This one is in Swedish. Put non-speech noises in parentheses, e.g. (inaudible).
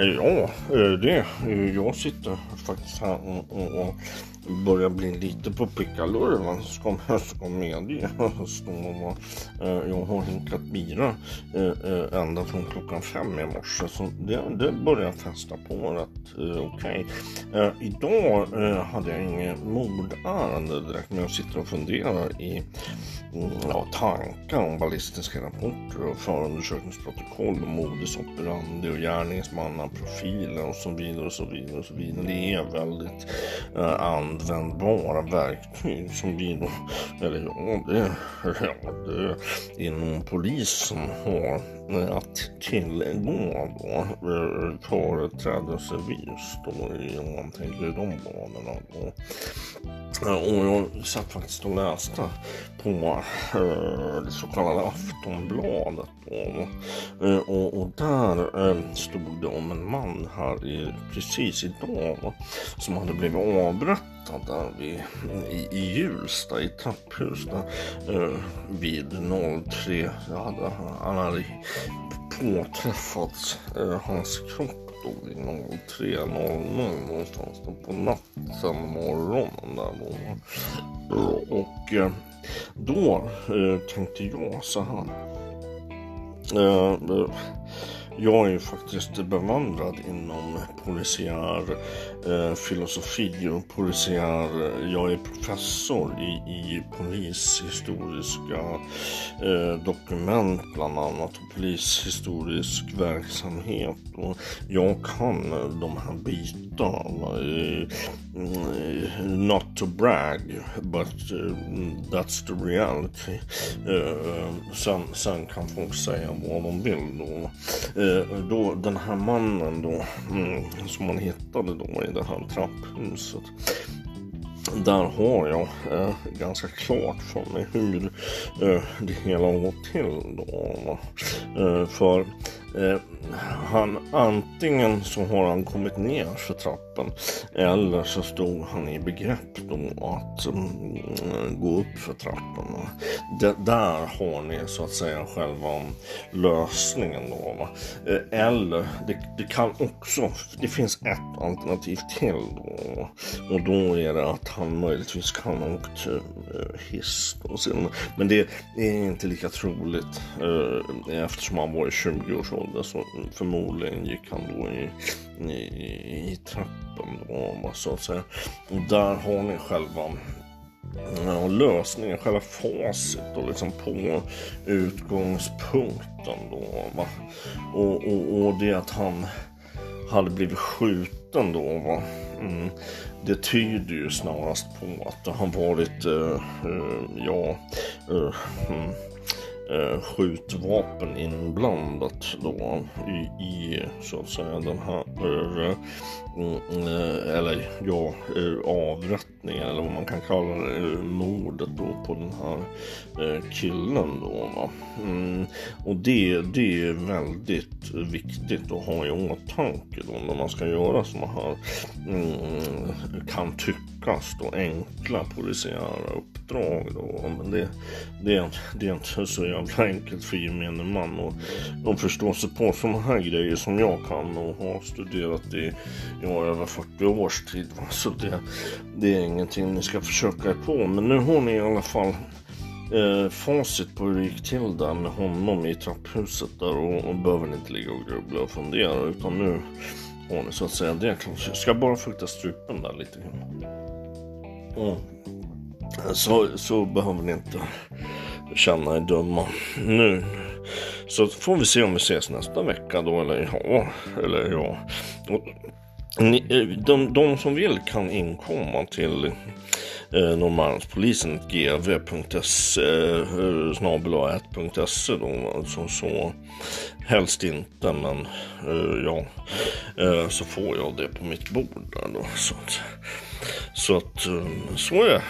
Ja, eh, det. Eh, jag sitter faktiskt här och, och, och börjar bli lite på pickalurven ska jag (laughs) ska medge. (laughs) Eh, jag har hinkat bira eh, eh, ända från klockan fem i morse så det, det börjar fästa på rätt okej. Okay. Idag hade jag inget mordärende direkt men jag sitter och funderar i mm, ja, tankar om ballistiska rapporter och förundersökningsprotokoll och modus operandi och gärningsmannaprofiler och så vidare och så vidare och så vidare. Det är väldigt uh, användbara verktyg som vi då, eller ja, det, ja, det inom polisen har att tillgå då företrädelsevis då om man tänker i de banorna. Och, eh, och jag satt faktiskt och läste på eh, det så kallade Aftonbladet då, eh, och, och där stod det om en man här i, precis idag som hade blivit avrättad där vid, i, i Hjulsta i trapphus där, eh, vid 03. Ja, hade, han hade påträffats eh, hans kropp då vid 03.00 någonstans då på natten, morgonen där då. Och eh, då eh, tänkte jag så här. Eh, jag är ju faktiskt bevandrad inom polisiär eh, filosofi och polisiär. Jag är professor i, i polishistoriska eh, dokument bland annat och polishistorisk verksamhet. Och jag kan de här bitarna. Eh, Mm, not to brag, but uh, that's the reality. Uh, sen, sen kan folk säga vad de vill då. Uh, då den här mannen då, mm, som man hittade då i det här trapphuset. Där har jag eh, ganska klart för mig hur eh, det hela har gått till då. Eh, för Eh, han antingen så har han kommit ner för trappan eller så stod han i begrepp då att mm, gå upp för trappan. Det, där har ni så att säga själva lösningen då. Va? Eh, eller det, det, kan också, det finns ett alternativ till då. Och då är det att han möjligtvis kan ha åkt eh, hiss då. Men det är inte lika troligt eh, eftersom han var i 20-årsåldern så förmodligen gick han då i, i, i trappen då, så att säga. Och där har ni själva ja, lösningen, själva facit och liksom på utgångspunkten då. Va? Och, och, och det att han hade blivit skjuten då. Va? Mm. Det tyder ju snarast på att det har varit, uh, uh, ja, uh, mm eh, skjutvapen inblandat då i, i så att säga den här eh, mm, eh eller ja, eh, avrättningen eller vad man kan kalla det, eh, mordet då på den här killen då. Va? Mm, och det, det är väldigt viktigt att ha i åtanke då när man ska göra sådana här mm, kan tyckas då enkla polisiära uppdrag då. Men det, det, det är inte så jävla enkelt för gemene man och förstå sig på sådana här grejer som jag kan och har studerat i ja, över 40 års tid. Så det, det är ingenting ni ska försöka er på. Men nu har ni i alla fall eh, facit på hur det gick till där med honom i trapphuset där och, och behöver inte ligga och grubbla och fundera utan nu har ni så att säga det. klart. Jag ska bara fukta strupen där lite grann. Mm. Så, så behöver ni inte känna er dumma. Nu så får vi se om vi ses nästa vecka då eller ja, eller ja. Och, ni, eh, de, de som vill kan inkomma till eh, Norrmalmspolisen gv.se eh, snabel då alltså så helst inte men eh, ja eh, så får jag det på mitt bord där då så att så att eh, så är det.